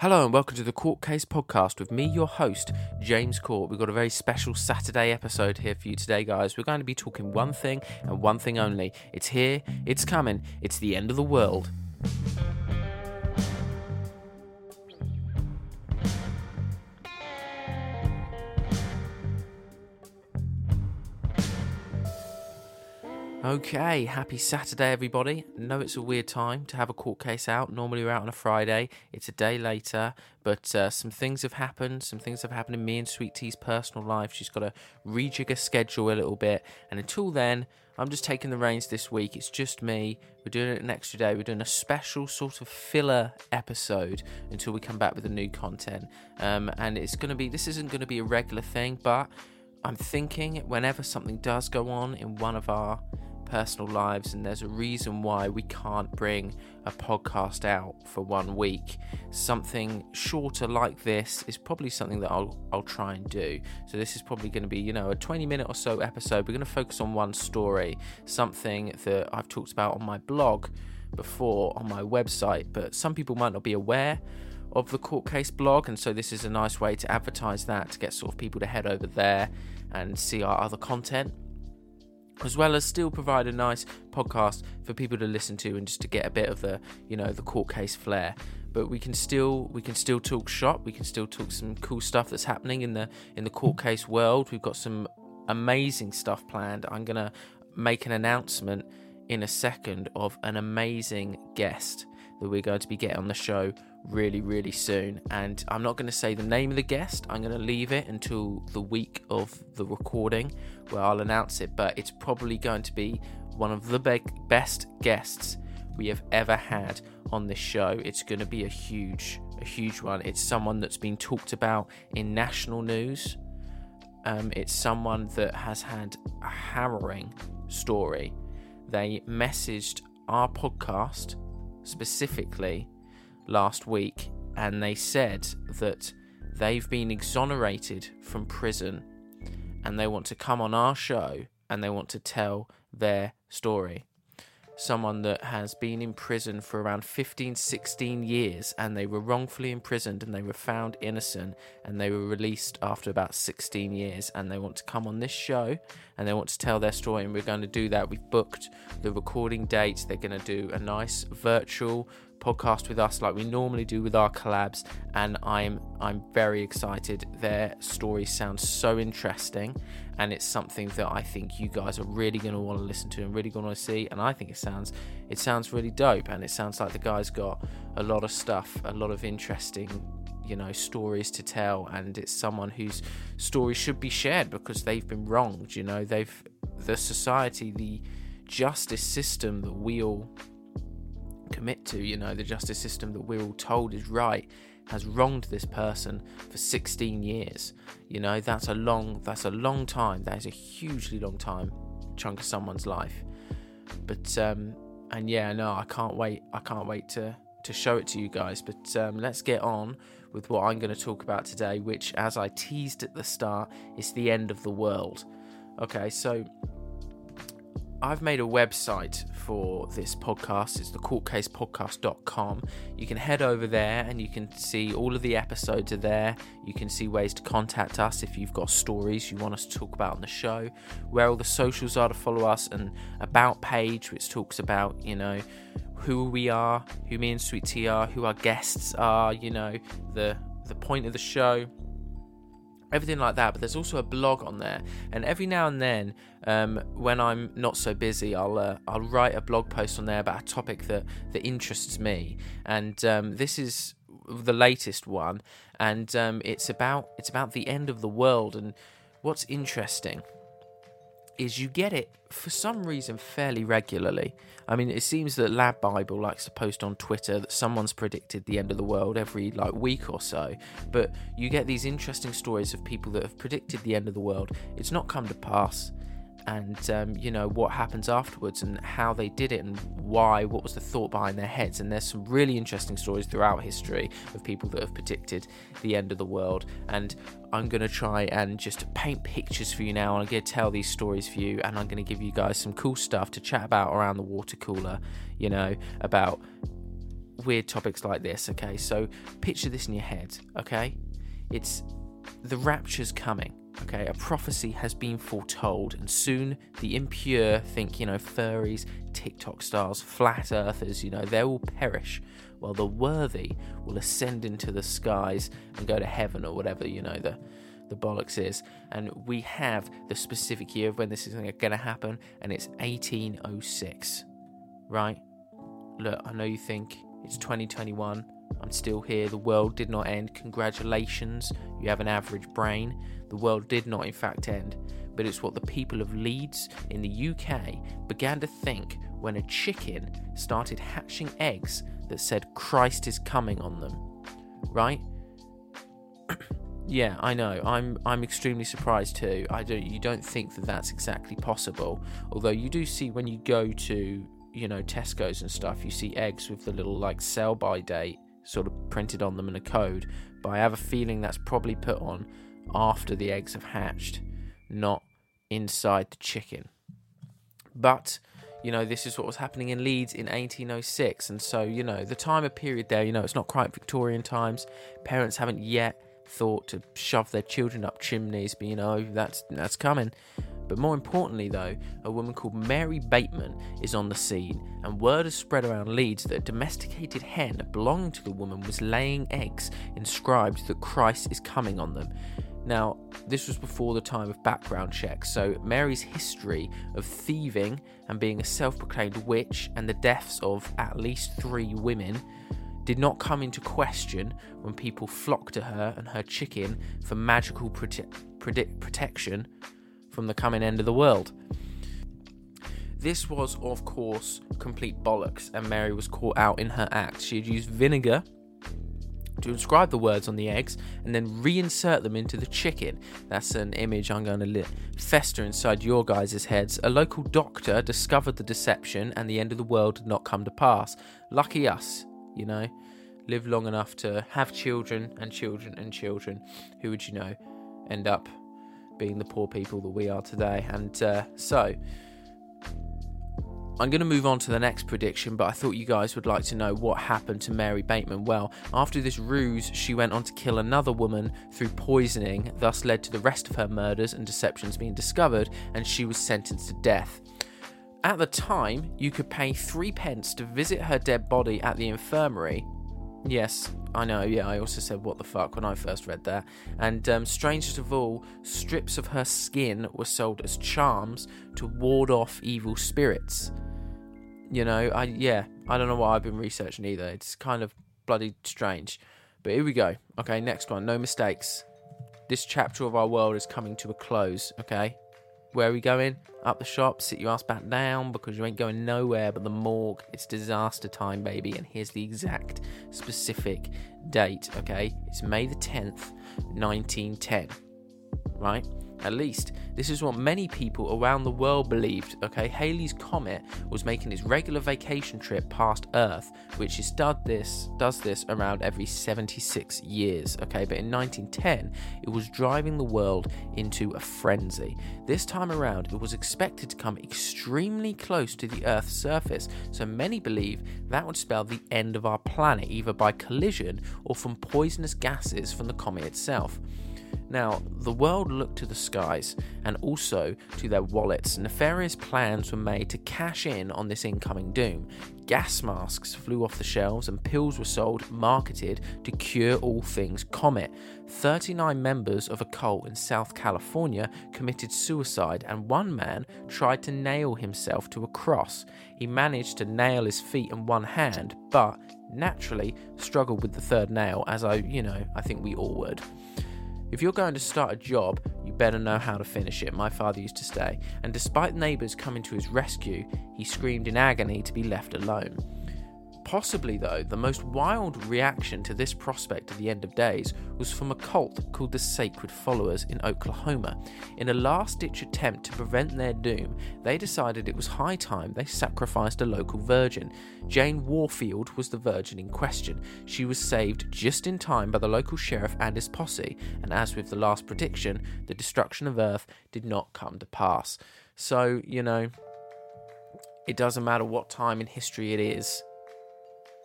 Hello and welcome to the Court Case Podcast with me, your host, James Court. We've got a very special Saturday episode here for you today, guys. We're going to be talking one thing and one thing only. It's here, it's coming, it's the end of the world. Okay, happy Saturday, everybody. know it's a weird time to have a court case out. Normally, we're out on a Friday. It's a day later, but uh, some things have happened. Some things have happened in me and Sweet personal life. She's got to rejig her schedule a little bit. And until then, I'm just taking the reins this week. It's just me. We're doing it an extra day. We're doing a special sort of filler episode until we come back with the new content. Um, and it's going to be, this isn't going to be a regular thing, but I'm thinking whenever something does go on in one of our personal lives, and there's a reason why we can't bring a podcast out for one week. Something shorter like this is probably something that I'll I'll try and do. So this is probably going to be you know a 20 minute or so episode. We're going to focus on one story, something that I've talked about on my blog before on my website, but some people might not be aware of the court case blog and so this is a nice way to advertise that to get sort of people to head over there and see our other content as well as still provide a nice podcast for people to listen to and just to get a bit of the you know the court case flair. But we can still we can still talk shop. We can still talk some cool stuff that's happening in the in the court case world. We've got some amazing stuff planned. I'm going to make an announcement in a second of an amazing guest that we're going to be getting on the show really, really soon. And I'm not going to say the name of the guest, I'm going to leave it until the week of the recording where I'll announce it. But it's probably going to be one of the be- best guests we have ever had on this show. It's going to be a huge, a huge one. It's someone that's been talked about in national news. Um, it's someone that has had a harrowing story. They messaged our podcast specifically last week, and they said that they've been exonerated from prison and they want to come on our show and they want to tell their story. Someone that has been in prison for around 15, 16 years and they were wrongfully imprisoned and they were found innocent and they were released after about 16 years and they want to come on this show and they want to tell their story and we're going to do that. We've booked the recording date. They're going to do a nice virtual podcast with us like we normally do with our collabs and I'm I'm very excited their story sounds so interesting and it's something that I think you guys are really going to want to listen to and really going to see and I think it sounds it sounds really dope and it sounds like the guy's got a lot of stuff a lot of interesting you know stories to tell and it's someone whose story should be shared because they've been wronged you know they've the society the justice system that we all commit to. You know, the justice system that we're all told is right has wronged this person for 16 years. You know, that's a long that's a long time. That is a hugely long time chunk of someone's life. But um and yeah, no, I can't wait. I can't wait to to show it to you guys. But um, let's get on with what I'm going to talk about today, which, as I teased at the start, is the end of the world. Okay, so I've made a website for this podcast. It's the courtcasepodcast.com. You can head over there and you can see all of the episodes are there. You can see ways to contact us if you've got stories you want us to talk about on the show, where all the socials are to follow us, and about page which talks about, you know, who we are, who me and Sweet Tea are, who our guests are, you know, the the point of the show, everything like that. But there's also a blog on there, and every now and then, um, when I'm not so busy, I'll uh, I'll write a blog post on there about a topic that that interests me, and um, this is the latest one, and um, it's about it's about the end of the world, and what's interesting is you get it for some reason fairly regularly. I mean, it seems that LADbible likes to post on Twitter that someone's predicted the end of the world every like week or so, but you get these interesting stories of people that have predicted the end of the world. It's not come to pass and um, you know what happens afterwards and how they did it and why what was the thought behind their heads. And there's some really interesting stories throughout history of people that have predicted the end of the world. And i'm going to try and just paint pictures for you now and i'm going to tell these stories for you and i'm going to give you guys some cool stuff to chat about around the water cooler you know about weird topics like this okay? So picture this in your head okay? It's the rapture's coming Okay, a prophecy has been foretold, and soon the impure, think, you know, furries, TikTok stars, flat earthers, you know, they will perish, while the worthy will ascend into the skies and go to heaven or whatever, you know, the, the bollocks is. And we have the specific year of when this is going to happen, and it's 1806, right? Look, I know you think it's 2021. I'm still here. The world did not end. Congratulations. You have an average brain. The world did not, in fact, end, but it's what the people of Leeds in the UK began to think when a chicken started hatching eggs that said Christ is coming on them. Right? yeah, I know. I'm I'm extremely surprised too. I don't you don't think that that's exactly possible. Although you do see when you go to you know Tesco's and stuff, you see eggs with the little like sell by date sort of printed on them in a code. But I have a feeling that's probably put on after the eggs have hatched, not inside the chicken. But you know, this is what was happening in Leeds in 1806, and so you know, the time of period there, you know, it's not quite Victorian times. Parents haven't yet thought to shove their children up chimneys, but you know, that's that's coming. But more importantly, though, a woman called Mary Bateman is on the scene, and word has spread around Leeds that a domesticated hen belonging to the woman was laying eggs inscribed that Christ is coming on them. Now, this was before the time of background checks, so Mary's history of thieving and being a self proclaimed witch and the deaths of at least three women did not come into question when people flocked to her and her chicken for magical prote- prote- protection from the coming end of the world. This was, of course, complete bollocks, and Mary was caught out in her act. She had used vinegar to inscribe the words on the eggs and then reinsert them into the chicken. That's an image I'm going to let fester inside your guys' heads. A local doctor discovered the deception and the end of the world did not come to pass. Lucky us, you know. Live long enough to have children and children and children. Who would you know end up being the poor people that we are today? And uh, so I'm going to move on to the next prediction, but I thought you guys would like to know what happened to Mary Bateman. Well, after this ruse, she went on to kill another woman through poisoning, thus led to the rest of her murders and deceptions being discovered, and she was sentenced to death. At the time, you could pay three pence to visit her dead body at the infirmary. Yes, I know, yeah, I also said what the fuck when I first read that. And um, strangest of all, strips of her skin were sold as charms to ward off evil spirits you know, I yeah, I don't know what I've been researching either. It's kind of bloody strange. But here we go. Okay, next one. No mistakes. This chapter of our world is coming to a close. Okay, where are we going? Up the shop. Sit your ass back down because you ain't going nowhere but the morgue. It's disaster time, baby. And here's the exact specific date. Okay, it's May the tenth, nineteen ten. Right at least, this is what many people around the world believed. Okay, Halley's comet was making its regular vacation trip past Earth, which is does this does this around every 76 years. Okay, but in 1910, it was driving the world into a frenzy. This time around, it was expected to come extremely close to the Earth's surface, so many believe that would spell the end of our planet, either by collision or from poisonous gases from the comet itself. Now, the world looked to the skies and also to their wallets. Nefarious plans were made to cash in on this incoming doom. Gas masks flew off the shelves and pills were sold, marketed to cure all things comet. 39 members of a cult in South California committed suicide, and one man tried to nail himself to a cross. He managed to nail his feet and one hand, but naturally struggled with the third nail, as I, you know, I think we all would. If you're going to start a job, you better know how to finish it, my father used to say, and despite neighbours coming to his rescue, he screamed in agony to be left alone. Possibly, though, the most wild reaction to this prospect of the end of days was from a cult called the Sacred Followers in Oklahoma. In a last ditch attempt to prevent their doom, they decided it was high time they sacrificed a local virgin. Jane Warfield was the virgin in question. She was saved just in time by the local sheriff and his posse, and as with the last prediction, the destruction of Earth did not come to pass. So, you know, it doesn't matter what time in history it is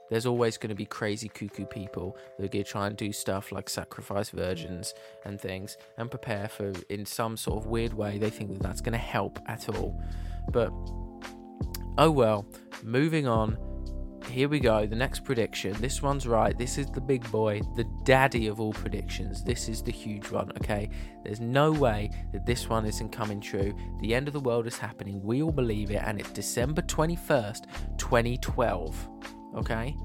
there's always going to be crazy cuckoo people that are going to try and do stuff like sacrifice virgins and things and prepare for in some sort of weird way they think that that's going to help at all. But oh well moving on. Here we go the next prediction. This one's right. This is the big boy the daddy of all predictions. This is the huge one okay? There's no way that this one isn't coming true. The end of the world is happening. We all believe it and it's december 21st 2012 okay?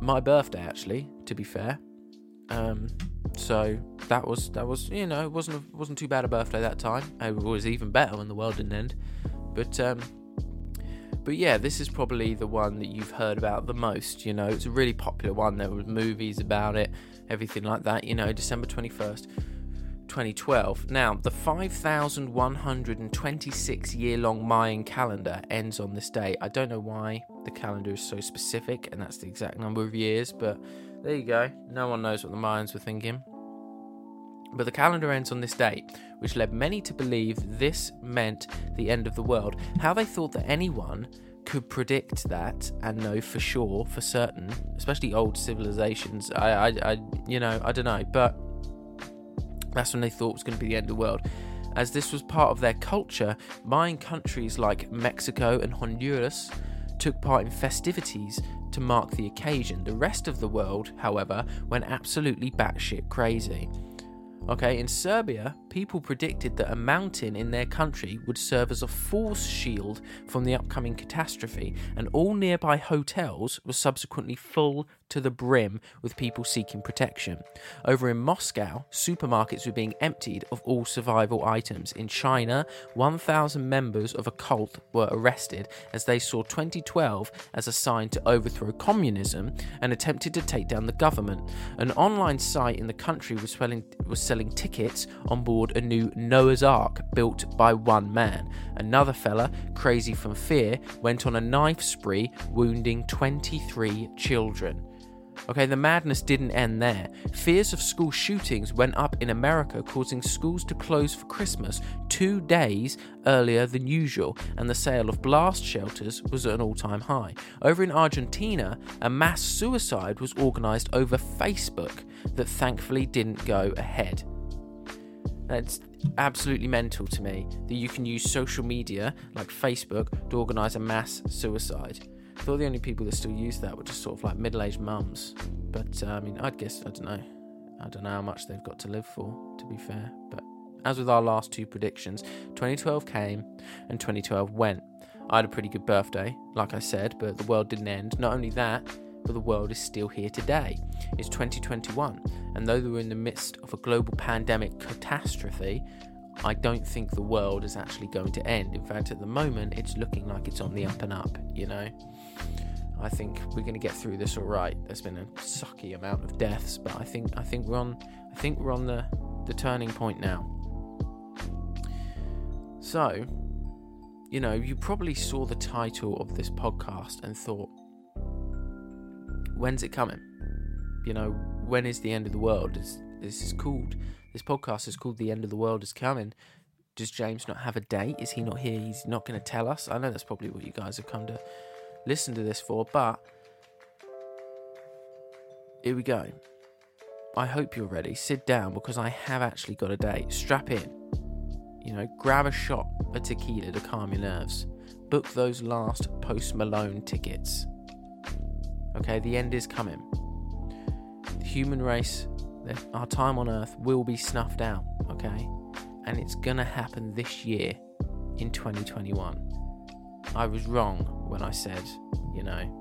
My birthday, actually, to be fair. Um, so that was that was you know it wasn't wasn't too bad a birthday that time. It was even better when the world didn't end. But um, but yeah, this is probably the one that you've heard about the most. You know, it's a really popular one. There were movies about it, everything like that. You know, December twenty first. 2012. Now, the 5,126 year long Mayan calendar ends on this day. I don't know why the calendar is so specific and that's the exact number of years, but there you go. No one knows what the Mayans were thinking. But the calendar ends on this date, which led many to believe this meant the end of the world. How they thought that anyone could predict that and know for sure, for certain, especially old civilizations, I, I, I you know, I don't know, but that's when they thought it was going to be the end of the world. As this was part of their culture, Mayan countries like Mexico and Honduras took part in festivities to mark the occasion. The rest of the world, however, went absolutely batshit crazy. Okay, in Serbia, people predicted that a mountain in their country would serve as a force shield from the upcoming catastrophe, and all nearby hotels were subsequently full to the brim with people seeking protection. Over in Moscow, supermarkets were being emptied of all survival items. In China, 1,000 members of a cult were arrested as they saw 2012 as a sign to overthrow communism and attempted to take down the government. An online site in the country was selling, was selling tickets on board a new Noah's Ark built by one man. Another fella, crazy from fear, went on a knife spree, wounding 23 children. Okay, the madness didn't end there. Fears of school shootings went up in America, causing schools to close for Christmas two days earlier than usual, and the sale of blast shelters was at an all time high. Over in Argentina, a mass suicide was organised over Facebook that thankfully didn't go ahead. That's absolutely mental to me that you can use social media like Facebook to organise a mass suicide. I thought the only people that still use that were just sort of like middle-aged mums. But uh, I mean, I'd guess I don't know. I don't know how much they've got to live for, to be fair. But as with our last two predictions, 2012 came and 2012 went. I had a pretty good birthday, like I said, but the world didn't end. Not only that, but the world is still here today. It's 2021, and though we're in the midst of a global pandemic catastrophe, I don't think the world is actually going to end. In fact, at the moment, it's looking like it's on the up and up, you know? I think we're going to get through this all right. There's been a sucky amount of deaths, but I think I think we're on I think we're on the the turning point now. So, you know, you probably saw the title of this podcast and thought, when's it coming? You know, when is the end of the world? Is this is called this podcast is called The End of the World is Coming. Does James not have a date? Is he not here? He's not going to tell us. I know that's probably what you guys have come to listen to this for, but here we go. I hope you're ready. Sit down because I have actually got a date. Strap in. You know, grab a shot of tequila to calm your nerves. Book those last Post Malone tickets. Okay, the end is coming. The human race, our time on Earth will be snuffed out. Okay, and it's gonna happen this year in 2021. I was wrong when I said, you know,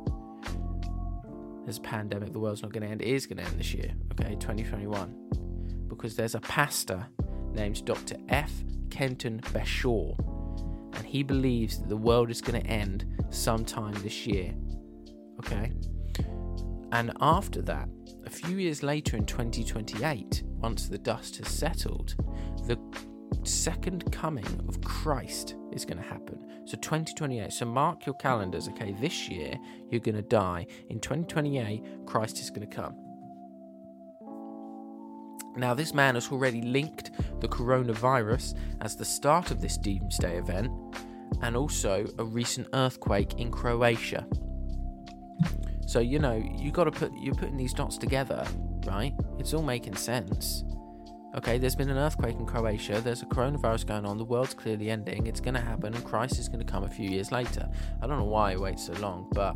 there's a pandemic, the world's not to end. It is to end this year, okay, 2021. Because there's a pastor named Dr. F. Kenton Beshore, and he believes that the world is going to end sometime this year, okay? And after that, a few years later in 2028, once the dust has settled, the second coming of Christ is going to happen. So 2028. So mark your calendars. Okay, this year you're going to die. In 2028, Christ is going to come. Now, this man has already linked the coronavirus as the start of this doomsday event and also a recent earthquake in Croatia. So, you know, you got to put you're putting these dots together, right? It's all making sense. Okay, there's been an earthquake in Croatia, there's a coronavirus going on, the world's clearly ending, it's going to happen, and Christ is going to come a few years later. I don't know why it waits so long, but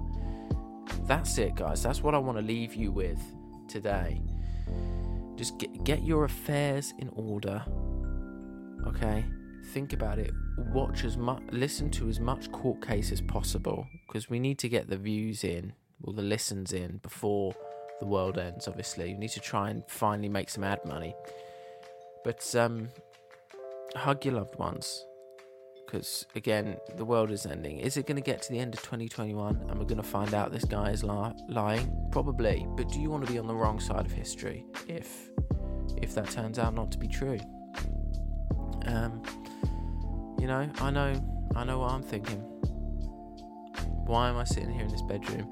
that's it, guys. That's what I want to leave you with today. Just get, get your affairs in order, okay? Think about it. Watch as much, listen to as much court case as possible, because we need to get the views in, or the listens in, before the world ends, obviously. You need to try and finally make some ad money. But um, hug your loved ones. Because again, the world is ending. Is it going to get to the end of 2021 and we're going to find out this guy is li- lying? Probably. But do you want to be on the wrong side of history if if that turns out not to be true? Um, you know, I know, I know what I'm thinking. Why am I sitting here in this bedroom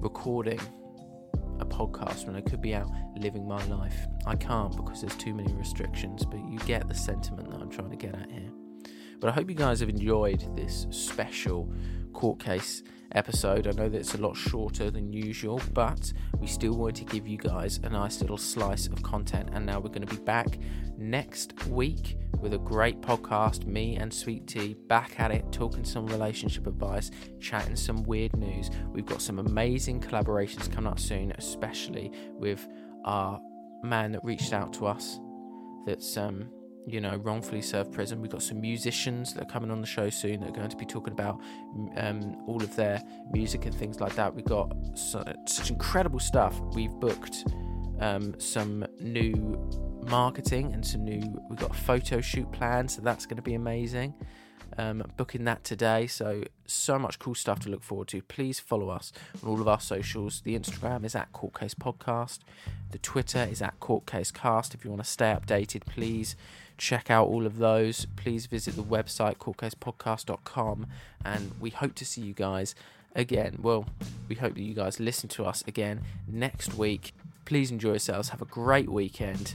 recording a podcast when I could be out living my life. I can't because there's too many restrictions, but you get the sentiment that I'm trying to get at here. But I hope you guys have enjoyed this special court case episode. I know that it's a lot shorter than usual, but we still want to give you guys a nice little slice of content. And now we're going to be back next week with a great podcast. Me and Sweet Tea back at it, talking some relationship advice, chatting some weird news. We've got some amazing collaborations coming up soon, especially with our man that reached out to us. That's um, you know, wrongfully served prison. We've got some musicians that are coming on the show soon that are going to be talking about um, all of their music and things like that. We've got so, such incredible stuff. We've booked um, some new marketing and some new. We've got a photo shoot planned, so that's going to be amazing. Um, booking that today, so so much cool stuff to look forward to. Please follow us on all of our socials. The Instagram is at Court Case Podcast. The Twitter is at Court Case Cast. If you want to stay updated, please check out all of those. Please visit the website courtcasepodcast.com, and we hope to see you guys again. Well, we hope that you guys listen to us again next week. Please enjoy yourselves. Have a great weekend